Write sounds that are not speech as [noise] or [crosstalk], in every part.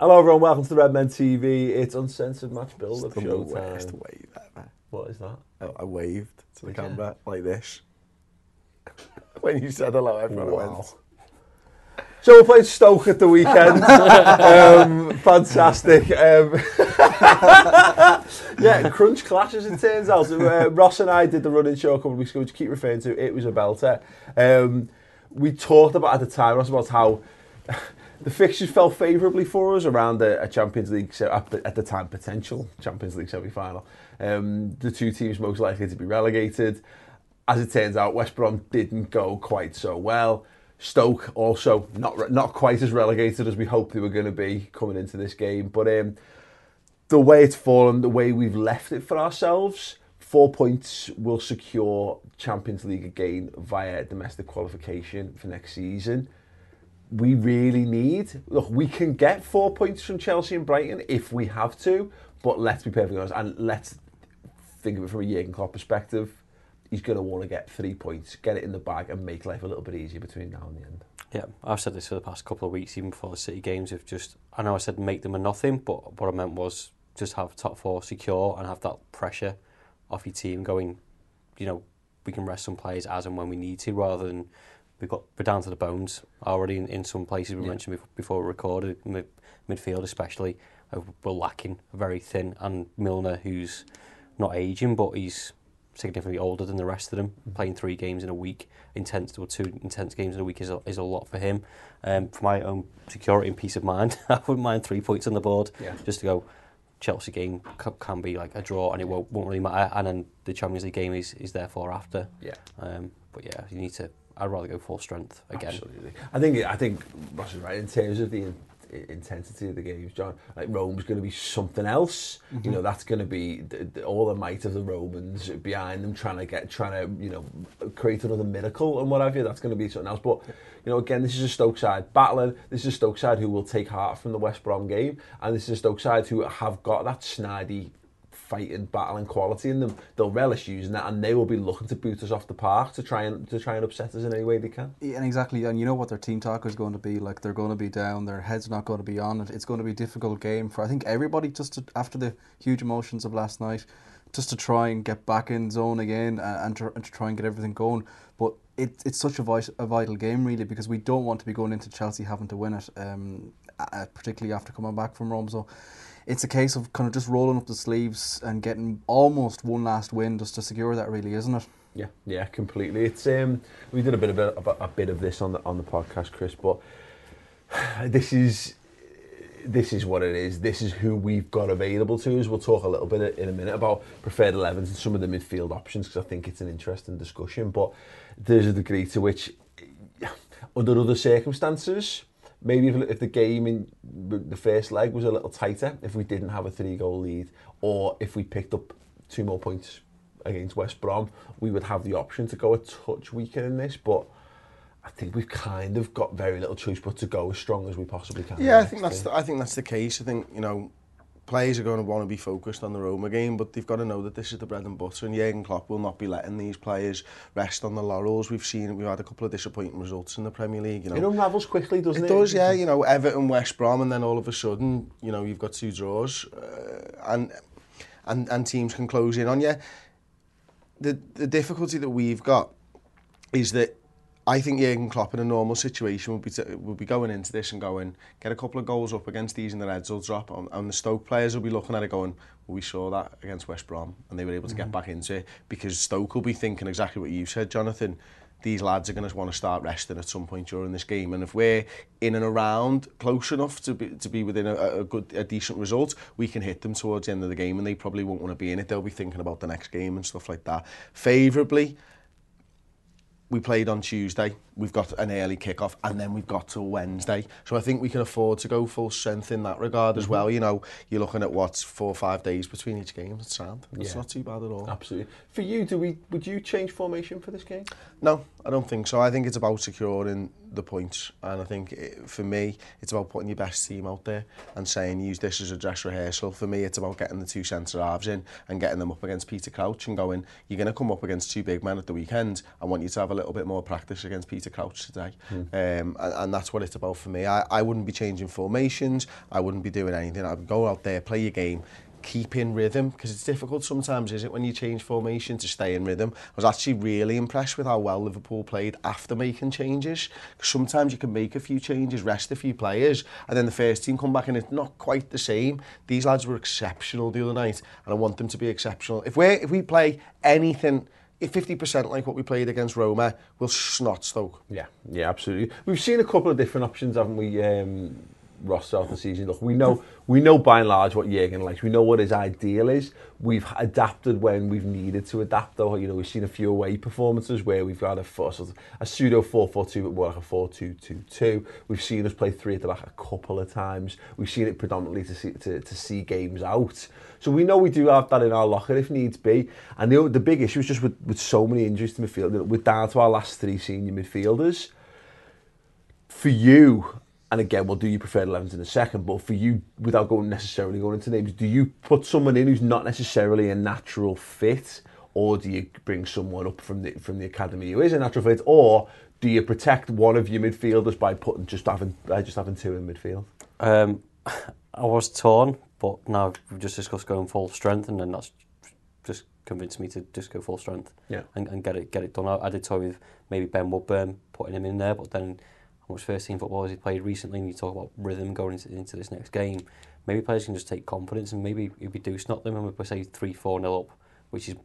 Hello everyone, welcome to the Redmen TV. It's uncensored match build up the show worst time. wave ever. What is that? I, I waved to the Did ya? camera like this. [laughs] when you said hello, everyone Wow. went. So we're playing Stoke at the weekend. [laughs] um, fantastic. Um, [laughs] yeah, crunch clashes it turns out. Uh, Ross and I did the running show a couple of weeks ago, which I keep referring to. It was a belter. Um, we talked about at the time, Ross, about how the fixtures fell favourably for us around a, a Champions League, se- at the, at the time potential Champions League semi-final. Um, the two teams most likely to be relegated. As it turns out, West Brom didn't go quite so well. Stoke also not not quite as relegated as we hoped they were going to be coming into this game. But um, the way it's fallen, the way we've left it for ourselves, four points will secure Champions League again via domestic qualification for next season. We really need, look, we can get four points from Chelsea and Brighton if we have to, but let's be perfectly honest, and let's think of it from a Jurgen Klopp perspective. He's going to want to get three points, get it in the bag, and make life a little bit easier between now and the end. Yeah, I've said this for the past couple of weeks, even before the City games. Of just, I know I said make them a nothing, but what I meant was just have top four secure and have that pressure off your team going. You know, we can rest some players as and when we need to, rather than we've got we're down to the bones already in, in some places. We Yeah. mentioned bef- before we recorded mid, midfield, especially uh, we're lacking very thin, and Milner, who's not aging, but he's significantly older than the rest of them. Playing three games in a week, intense or two intense games in a week is a, is a lot for him. Um, for my own security and peace of mind, [laughs] I wouldn't mind three points on the board Yeah. just to go. Chelsea game can be like a draw and it won't, won't really matter. And then the Champions League game is, is therefore after. Yeah. Um, but yeah, you need to. I'd rather go full strength again. Absolutely. I think I think Ross is right in terms of the in, intensity of the games, John. Like Rome's going to be something else. You mm-hmm. know, that's going to be the, the, all the might of the Romans behind them, trying to get, trying to you know, create another miracle and what have you. That's going to be something else. But you know, again, this is a Stoke side battling. This is a Stoke side who will take heart from the West Brom game, and this is a Stoke side who have got that snidey fighting, battling quality in them. They'll relish using that, and they will be looking to boot us off the park to try and to try and upset us in any way they can. Yeah, and exactly, and you know what their team talk is going to be like. They're going to be down. Their heads not going to be on it. It's going to be a difficult game for I think everybody. Just to, after the huge emotions of last night, just to try and get back in zone again and, and, to, and to try and get everything going. But it, it's such a, vit- a vital game really because we don't want to be going into Chelsea having to win it, um, uh, particularly after coming back from Rome. So it's a case of kind of just rolling up the sleeves and getting almost one last win just to secure that, really, isn't it? Yeah, yeah, completely. It's um, we did a bit of a, a, bit of this on the on the podcast, Chris, but [sighs] this is this is what it is. This is who we've got available to us. We'll talk a little bit in a minute about preferred 11s and some of the midfield options because I think it's an interesting discussion. But there's a degree to which, [sighs] under other circumstances, maybe if, if the game in the first leg was a little tighter, if we didn't have a three-goal lead, or if we picked up two more points against West Brom, we would have the option to go a touch weaker in this, but I think we've kind of got very little choice but to go as strong as we possibly can. Yeah, I think that's the, I think that's the case. I think you know players are going to want to be focused on the Roma game, but they've got to know that this is the bread and butter, and Jurgen Klopp will not be letting these players rest on the laurels. We've seen, we've had a couple of disappointing results in the Premier League. You know, it unravels quickly, doesn't it? It does, yeah. You know, Everton, West Brom, and then all of a sudden, you know, you've got two draws, uh, and and and teams can close in on you. The the difficulty that we've got is that I think Jurgen Klopp in a normal situation would be would be going into this and going get a couple of goals up against these and the Reds will drop on, and the Stoke players will be looking at it going well, we saw that against West Brom and they were able to mm -hmm. get back into it because Stoke will be thinking exactly what you said Jonathan these lads are going to want to start resting at some point during this game. And if we're in and around close enough to be, to be within a, a good, a decent result, we can hit them towards the end of the game and they probably won't want to be in it. They'll be thinking about the next game and stuff like that. Favourably, we played on Tuesday. We've got an early kick-off and then we've got till Wednesday. So I think we can afford to go full strength in that regard Mm-hmm. as well. You know, you're looking at what four or five days between each game. It's sound. It's Yeah. not too bad at all. Absolutely. For you, do we would you change formation for this game? No, I don't think so. I think it's about securing the points, and I think it, for me, it's about putting your best team out there and saying use this as a dress rehearsal. For me, it's about getting the two centre halves in and getting them up against Peter Crouch and going, you're going to come up against two big men at the weekend. I want you to have a little bit more practice against Peter Peter Crouch today. Mm. Um, and, and that's what it's about for me. I, I wouldn't be changing formations. I wouldn't be doing anything. I'd go out there, play your game, keep in rhythm because it's difficult sometimes is it when you change formation to stay in rhythm I was actually really impressed with how well Liverpool played after making changes because sometimes you can make a few changes rest a few players and then the first team come back and it's not quite the same these lads were exceptional the other night and I want them to be exceptional if we if we play anything 50% like what we played against Roma we'll snot Stoke Yeah, yeah, absolutely. We've seen a couple of different options, haven't we, um, Ross throughout the season. Look, we know we know by and large what Jurgen likes. We know what his ideal is. We've adapted when we've needed to adapt. Though you know we've seen a few away performances where we've got a four, sort of a pseudo four four two, but more like a four two two two. We've seen us play three at the back a couple of times. We've seen it predominantly to see to, to see games out. So we know we do have that in our locker if needs be. And the, the big issue is just with, with so many injuries to midfield. We're down to our last three senior midfielders. For you, and again, we'll do your preferred 11s in a second, but for you, without going necessarily going into names, do you put someone in who's not necessarily a natural fit, or do you bring someone up from the from the academy who is a natural fit, or do you protect one of your midfielders by putting just having just having two in midfield? Um, I was torn, but now we've just discussed going full strength, and then that's just convinced me to just go full strength Yeah. and, and get it get it done. I, I did toy with maybe Ben Woodburn putting him in there, but then much first team football as he played recently, and you talk about rhythm going into, into this next game. Maybe players can just take confidence, and maybe if we do snot them, and we say three, four nil up, which is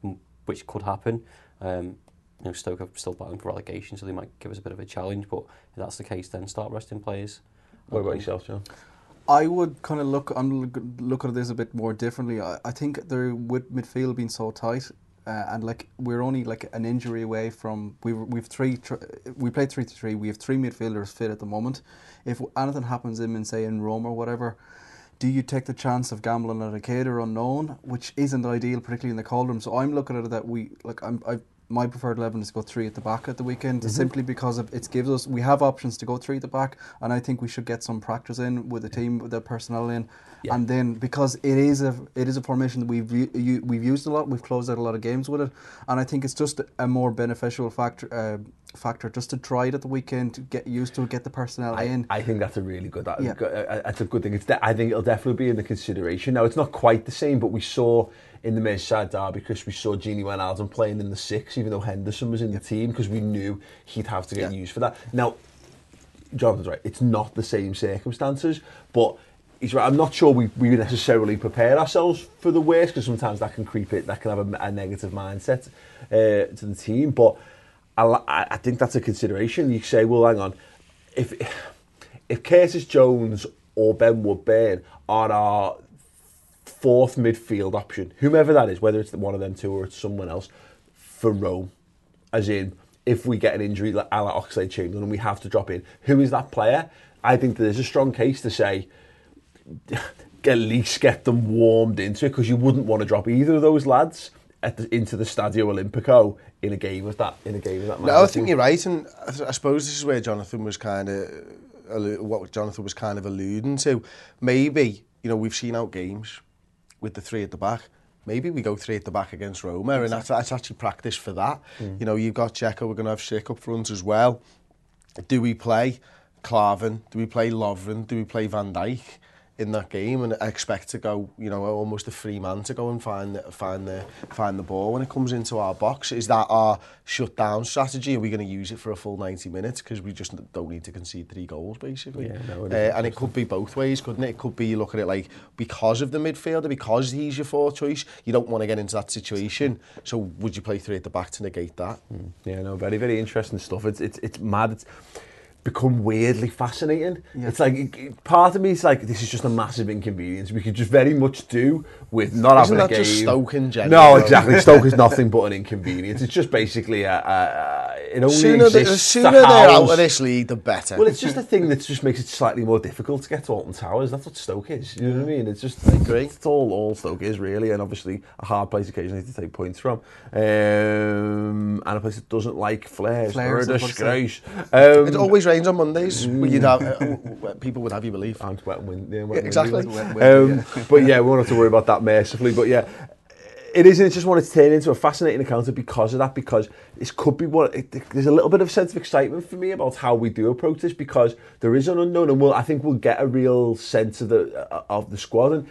which could happen. Um, you know, Stoke are still battling for relegation, so they might give us a bit of a challenge. But if that's the case, then start resting players. What about yourself, John? I would kind of look I'm look at this a bit more differently. I, I think there with midfield being so tight, uh, and like we're only like an injury away from we've we've three we played three to three. We have three midfielders fit at the moment. If anything happens in, in say in Rome or whatever, do you take the chance of gambling at a kid or unknown, which isn't ideal, particularly in the cold room? So I'm looking at it that we like I'm I. My preferred eleven is to go three at the back at the weekend, simply because of it gives us we have options to go three at the back, and I think we should get some practice in with the team, with the personnel in, and then because it is a it is a formation that we've we've used a lot, we've closed out a lot of games with it, and I think it's just a more beneficial factor uh, factor just to try it at the weekend to get used to it, get the personnel I, in. I think that's a really good. That, Yeah. go- uh, that's a good thing. It's de- I think it'll definitely be in the consideration. Now it's not quite the same, but we saw in the Merseyside derby because we saw Gini Wijnaldum playing in the six, even though Henderson was in the team because we knew he'd have to get Yeah. used for that. Now, Jonathan's right. It's not the same circumstances, but. He's right. I'm not sure we, we necessarily prepare ourselves for the worst because sometimes that can creep it. That can have a, a negative mindset uh, to the team. But I, I think that's a consideration. You say, well, hang on, if if Curtis Jones or Ben Woodburn are our fourth midfield option, whomever that is, whether it's one of them two or it's someone else, for Rome, as in if we get an injury like a la Chamberlain and we have to drop in, who is that player? I think there's a strong case to say [laughs] at least get them warmed into it because you wouldn't want to drop either of those lads at the, into the Stadio Olimpico in a game of that in a game of that. No, I think you're right, and I, I suppose this is where Jonathan was kind of what Jonathan was kind of alluding to. Maybe you know we've seen out games with the three at the back. Maybe we go three at the back against Roma, and that's, that's actually practice for that. Mm. You know, you've got Checo, we're going to have Schick up front as well. Do we play Clavin? Do we play Lovren? Do we play Van Dijk? in that game, and I expect to go, you know, almost a free man to go and find find the find the ball when it comes into our box. Is that our shut down strategy? Are we going to use it for a full 90 minutes because we just don't need to concede three goals basically? Yeah, no, it uh, and it could be both ways, couldn't it? It could be you look at it like because of the midfielder, because he's your fourth choice, you don't want to get into that situation. So would you play three at the back to negate that? Mm. Yeah, no, very very interesting stuff. It's it's it's mad. It's, become weirdly fascinating. It's like it- it- part of me is like this is just a massive inconvenience. We could just very much do with not Isn't having a that game. just Stoke in general, No, exactly. [laughs] Stoke is nothing but an inconvenience. It's just basically a, a, a it only Sooner, the, the sooner they're out of this league, the better. Well, it's just a thing that just makes it slightly more difficult to get to Alton Towers. That's what Stoke is. You know what I mean? It's just I agree. It's all all Stoke is really, and obviously a hard place occasionally to take points from, um, and a place that doesn't like flares. Flares, They're a I was about to say. disgrace. Um, it always rains on Mondays. You'd have, uh, people would have you believe. and wet and wind, yeah, wet Yeah, exactly. windy. Wet- windy, Um, but yeah, we won't have to worry about that mercifully. But yeah, it is. It's just want to turn into a fascinating encounter because of that. Because this could be what it, there's a little bit of sense of excitement for me about how we do approach this because there is an unknown, and we'll, I think we'll get a real sense of the uh, of the squad and.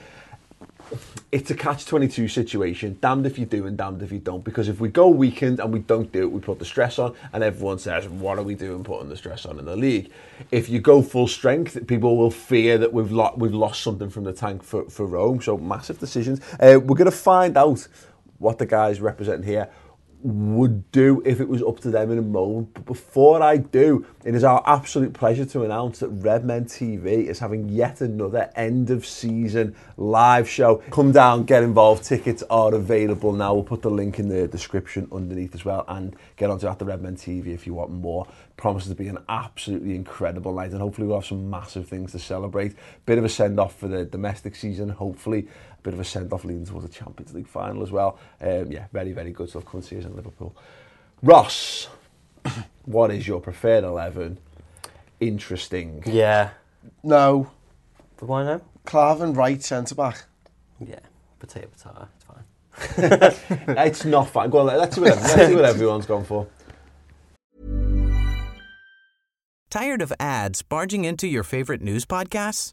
It's a catch-22 situation. Damned if you do and damned if you don't. Because if we go weekend and we don't do it, we put the stress on, and everyone says, "What are we doing putting the stress on in the league?" If you go full strength, people will fear that we've lo- we've lost something from the tank for, for Rome. So massive decisions. Uh, we're going to find out what the guys representing here would do if it was up to them in a moment. But before I do, it is our absolute pleasure to announce that Redmen TV is having yet another end of season live show. Come down, get involved. Tickets are available now. We'll put the link in the description underneath as well and get onto at the Redmen TV if you want more. Promises to be an absolutely incredible night and hopefully we'll have some massive things to celebrate. Bit of a send off for the domestic season, hopefully bit of a send off leading towards the Champions League final as well. Um, yeah, very, very good stuff. Come and see us in Liverpool. Ross, [coughs] what is your preferred 11? Interesting. Yeah. No, But why no? Klavan, right centre back. Yeah. Potato, potato. It's fine. [laughs] it's not fine. Go on, let's see what, let's see what everyone's gone for. Tired of ads barging into your favorite news podcasts?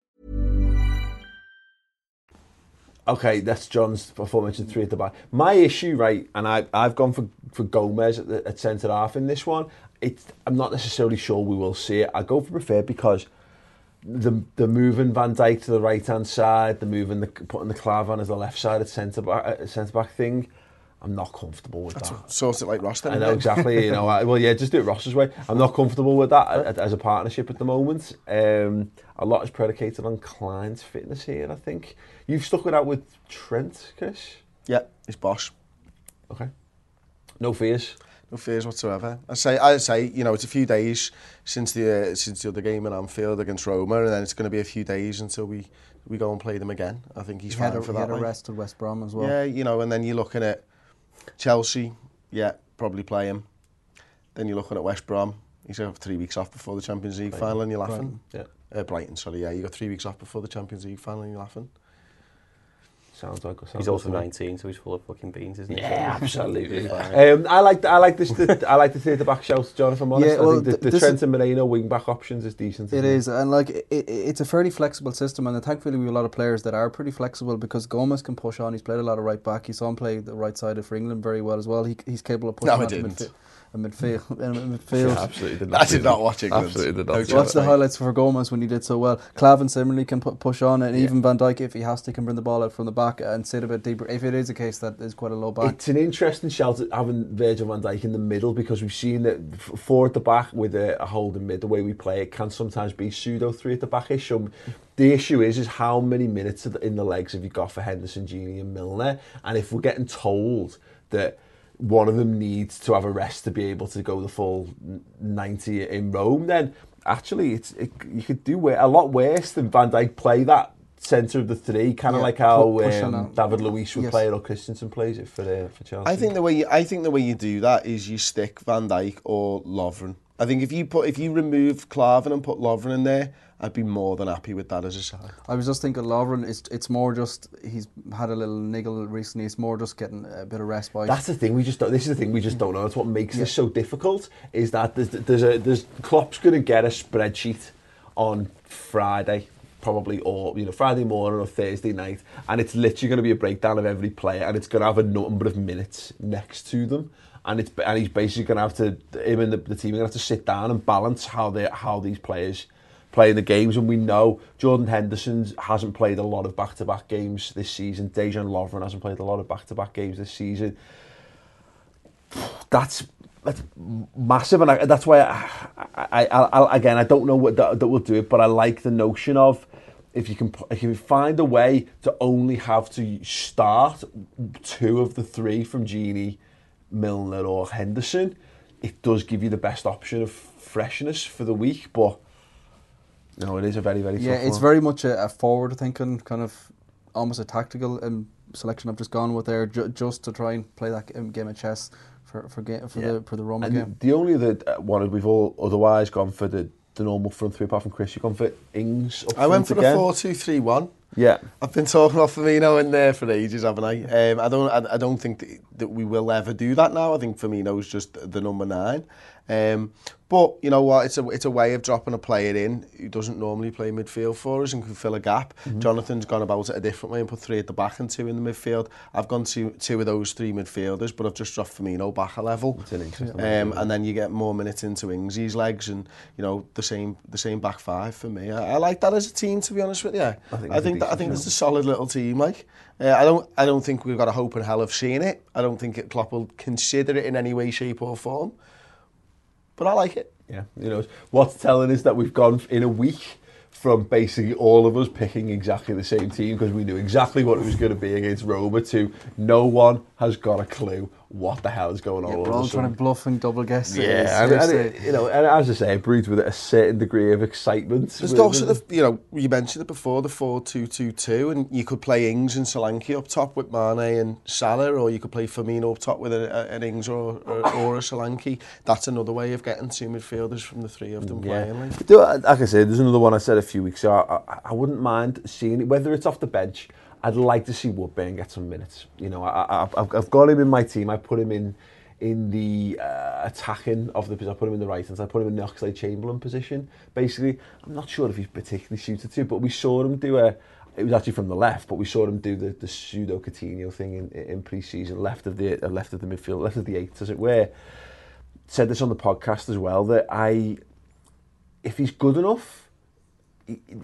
Okay, that's John's performance aforementioned three at the back. My issue, right, and I, I've gone for, for Gomez at, at centre half in this one. It's, I'm not necessarily sure we will see it. I go for preferred because the the moving Van Dijk to the right hand side, the moving the putting the Clav on as the left side at centre back centre back thing. I'm not comfortable with that. Sort it like Ross then. I know innit? exactly. You know, I, well, yeah, just do it Ross's way. I'm not comfortable with that a- as a partnership at the moment. Um, a lot is predicated on Klein's fitness here. I think you've stuck it out with Trent, Chris. Yeah, it's Bosch. Okay. No fears. No fears whatsoever. I say, I say, you know, it's a few days since the uh, since the other game in Anfield against Roma, and then it's going to be a few days until we we go and play them again. I think he's He had, fine a, for he that. had a rest at West Brom as well. Yeah, you know, and then you're looking at Chelsea, yeah, probably play him. Then you're looking at West Brom. He's got three weeks off before the Champions League Brighton. final and you're laughing. Brighton, yeah. Uh, Brighton, sorry, yeah. you got three weeks off before the Champions League final and you're laughing. Sounds like. Sounds He's also to me. 19, so he's full of fucking beans, isn't he? Yeah, absolutely. [laughs] Um, I like the, I like this. The, I like to see the theatre back shout, John. If I'm honest, Yeah, well, I think the, th- the Trent is- and Moreno wing back options is decent. It is, and like it, it, it's a fairly flexible system, and thankfully we have a lot of players that are pretty flexible because Gomez can push on. He's played a lot of right back. He saw him play the right side for England very well as well. He, he's capable of pushing No, I didn't. midfield. A midfield, in midfield. Yeah, absolutely. Did not. I did not watch England. Absolutely did No not. joke. Watch the highlights for Gomez when he did so well. Klavan similarly can pu- push on, and even Van Dijk, if he has to, can bring the ball out from the back and sit a bit deeper. If it is a case that is quite a low back, It's an interesting shout having Virgil van Dijk in the middle because we've seen that f- four at the back with a, a holding mid, the way we play it can sometimes be pseudo three at the back-ish. So the issue is, is how many minutes of in the legs have you got for Henderson, Gini and Milner? And if we're getting told that one of them needs to have a rest to be able to go the full 90 in Rome, then actually it's it, you could do a lot worse than Van Dijk play that centre of the three, kind of Yeah, like how um. David Luiz would Yes. play it or Christensen plays it for uh, for Chelsea. I think the way you, I think the way you do that is you stick Van Dijk or Lovren. I think if you put if you remove Klavan and put Lovren in there, I'd be more than happy with that as a side. I was just thinking Lovren, it's, it's more just, he's had a little niggle recently, it's more just getting a bit of respite. That's the thing we just don't. This is the thing we just don't know. That's what makes this so difficult. Is that there's there's a there's Klopp's going to get a spreadsheet on Friday, probably or you know Friday morning or Thursday night, and it's literally going to be a breakdown of every player, and it's going to have a number of minutes next to them. And it's and he's basically going to have to him and the, the team are going to have to sit down and balance how they how these players play in the games. And we know Jordan Henderson hasn't played a lot of back to back games this season. Dejan Lovren hasn't played a lot of back to back games this season that's that's massive, and I, that's why I, I, I, again I don't know what that, that will do it, but I like the notion of if you can if you find a way to only have to start two of the three from Gini, Milner or Henderson, it does give you the best option of freshness for the week, but. No, it is a very, very yeah, tough it's one. very much a, a forward thinking kind of almost a tactical um, selection I've just gone with there, ju- just to try and play that um, game of chess for for, ga- for Yeah. the for the Roma And game. the only other uh, one we've all otherwise gone for the, the normal front three, apart from Chris, you've gone for Ings. Up I went front for again. a four-two-three-one. Yeah. I've been talking off Firmino in there for ages, haven't I? Um, I don't. I, I don't think that, that we will ever do that now. I think Firmino's just the number nine. Um, but you know what? It's a it's a way of dropping a player in who doesn't normally play midfield for us and can fill a gap. Jonathan's gone about it a different way and put three at the back and two in the midfield. I've gone to two of those three midfielders, but I've just dropped Firmino back a level. An Um, and then you get more minutes into Ingsy's legs, and you know the same the same back five for me. I, I like that as a team, to be honest with you. I think I think that, I think it's a solid little team. Like uh, I don't I don't think we've got a hope in hell of seeing it. I don't think it, Klopp will consider it in any way, shape or form. But I like it. Yeah, you know, what's telling is that we've gone in a week from basically all of us picking exactly the same team because we knew exactly what it was going to be against Roma to no one has got a clue what the hell is going on. Yeah, all we're all trying to bluff and double guess. it. Yeah, and, and Seriously. it, you know, and as I say, it breeds with it a certain degree of excitement. There's with- also the, you know, you mentioned it before, the 4-2-2-2, and you could play Ings and Solanke up top with Mane and Salah, or you could play Firmino up top with a, a, an Ings or, or, or a Solanke. That's another way of getting two midfielders from the three of them Yeah. playing. Like. Like I said, there's another one I said a few weeks ago. I, I, I wouldn't mind seeing it, whether it's off the bench. I'd like to see Woodburn get some minutes. You know, I, I've got him in my team. I put him in in the uh, attacking of the position. I put him in the right hand side. I put him in the Oxley Chamberlain position. Basically, I'm not sure if he's particularly suited to, but we saw him do a. It was actually from the left, but we saw him do the, the pseudo Coutinho thing in, in pre-season, left of the uh, left of the midfield, left of the eight, as it were. Said this on the podcast as well that I, if he's good enough,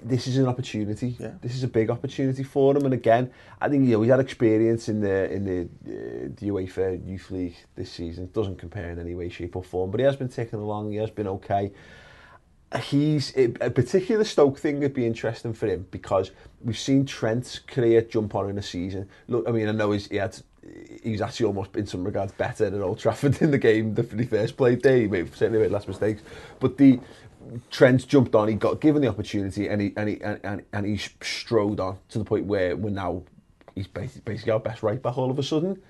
this is an opportunity. Yeah. This is a big opportunity for him. And again, I think you know he's had experience in the in the, uh, the UEFA Youth League this season. It doesn't compare in any way, shape, or form. But he has been ticking along. He has been okay. He's it, particularly the Stoke thing would be interesting for him because we've seen Trent's career jump on in a season. Look, I mean, I know he's, he had he's actually almost in some regards better than Old Trafford [laughs] in the game the, the first played there. He made, certainly made less mistakes, but the Trent jumped on. He got given the opportunity, and he and he and, and, and he strode on to the point where we're now he's basically, our best right back all of a sudden.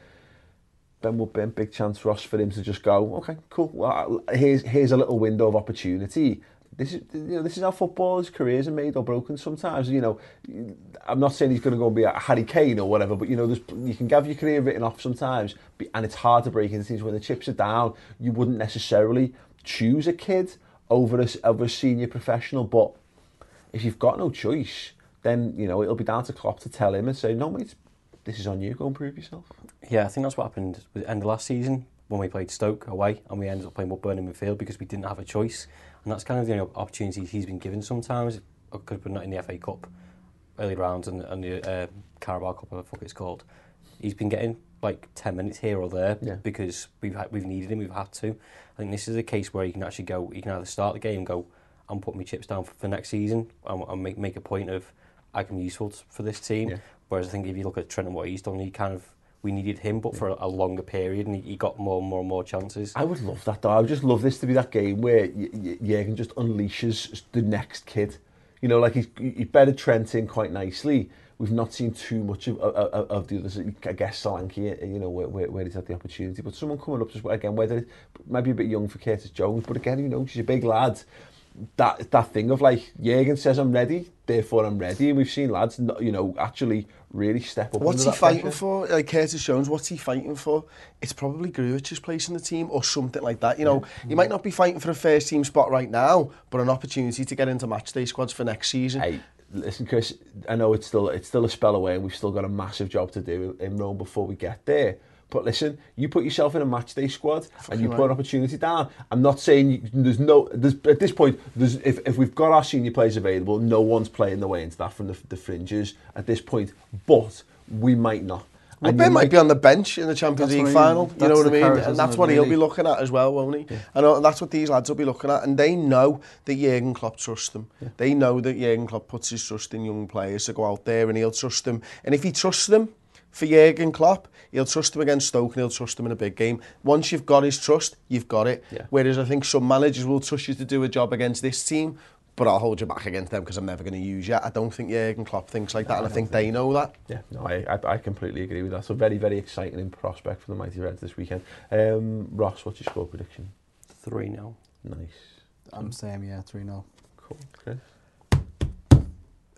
Ben Woodburn, big chance for us for him to just go, okay, cool. Well, here's here's a little window of opportunity. This is you know this is how footballers' careers are made or broken sometimes. You know, I'm not saying he's going to go and be a Harry Kane or whatever, but you know, you can have your career written off sometimes, and it's hard to break into things when the chips are down. You wouldn't necessarily choose a kid over a, a senior professional, but if you've got no choice, then you know it'll be down to Klopp to tell him and say, no, mate, this is on you. Go and prove yourself. Yeah, I think that's what happened at the end of last season when we played Stoke away and we ended up playing Woodburn in midfield because we didn't have a choice. And that's kind of the know, opportunity he's been given sometimes. Because we're not in the FA Cup early rounds and, and the uh, Carabao Cup, the fuck it's called. He's been getting like 10 minutes here or there Yeah. because we've had, we've needed him, we've had to. I think this is a case where you can actually go, you can either start the game and go, I'm putting my chips down for, for next season and, and make, make a point of I can be useful for this team. Yeah. Whereas I think if you look at Trent and what he's done, he kind of we needed him, but for a, a longer period, and he, he got more and more and more chances. I would love that though. I would just love this to be that game where Jurgen just unleashes the next kid. You know, like he's, he bedded Trent in quite nicely. we've not seen too much of, of, of the others. I guess Solanke, you know, where, where, where he's had the opportunity. But someone coming up, just again, whether it might be a bit young for Curtis Jones, but again, you know, she's a big lad. That, that thing of like, Jürgen says I'm ready, therefore I'm ready. And we've seen lads, you know, actually really step up What's he fighting pressure. for? Like Curtis Jones, what's he fighting for? It's probably Gruich's place in the team or something like that. You know, yeah. he might not be fighting for a first team spot right now, but an opportunity to get into match day squads for next season. Hey, listen, Chris. I know it's still it's still a spell away, and we've still got a massive job to do in Rome before we get there. But listen, you put yourself in a match day squad and you put an opportunity down. I'm not saying you, there's no there's, at this point. There's if, if we've got our senior players available, no one's playing the way into that from the, the fringes at this point. But we might not. Well, And Ben might be on the bench in the Champions League what I mean. final. You know what I mean? carrot, And that's it, what he'll be looking at as well, won't he? And uh, that's what these lads will be looking at. And they know that Jurgen Klopp trusts them. They know that Jurgen Klopp puts his trust in young players to go out there and he'll trust them. And if he trusts them for Jurgen Klopp, he'll trust them against Stoke and he'll trust them in a big game. Once you've got his trust, you've got it. Yeah. Whereas I think some managers will trust you to do a job against this team, but I'll hold you back against them because I'm never going to use you. I don't think Jurgen Klopp thinks like that, and I think they know that. Yeah, no, I, I, I completely agree with that. So very, very exciting in prospect for the Mighty Reds this weekend. Um, Ross, what's your score prediction? 3 0. Nice. I'm saying yeah, three 0 Cool. Chris?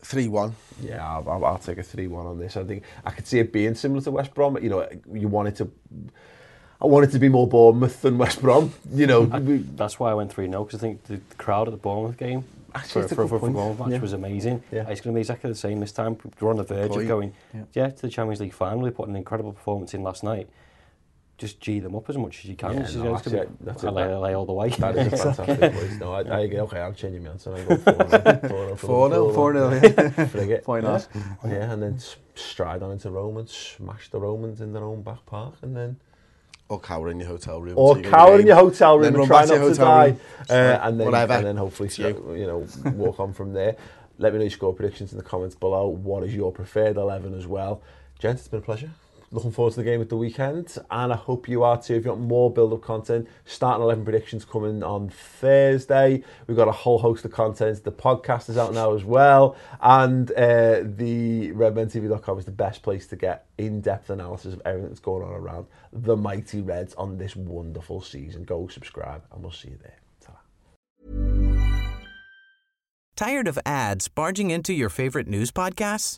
3-1. Yeah, I'll, I'll, I'll take a 3-1 on this. I think I could see it being similar to West Brom. But you know, you want it to... I want it to be more Bournemouth than West Brom. You know, we, That's why I went 3 0 because I think the, the crowd at the Bournemouth game actually, for, a, for, for football match yeah. was amazing. Yeah. It's going to be exactly the same this time. We're on the verge Point. of going, yeah. yeah, to the Champions League final. They put an incredible performance in last night. Just G them up as much as you can. Yeah, so no, that's it, be, that's LA, it, LA all the way. That is a [laughs] fantastic voice. No, I, I agree. Okay, I'm changing my answer. I go 4-0. 4-0, [laughs] yeah. Frigate. Why not? Yeah, and then stride on into Rome and smash the Romans in their own back park and then Or cower in your hotel room. Or till you go to cower in your hotel room and try not to die. Uh, and then Whatever. and then hopefully you. you know walk on from there. Let me know your score predictions in the comments below. What is your preferred 11 as well? Gents, it's been a pleasure. Looking forward to the game at the weekend, and I hope you are too. If you want more build-up content, starting 11 predictions coming on Thursday. We've got a whole host of content. The podcast is out now as well, and uh, the redmentv.com is the best place to get in-depth analysis of everything that's going on around the mighty Reds on this wonderful season. Go subscribe, and we'll see you there. Ta-ra. Tired of ads barging into your favorite news podcasts?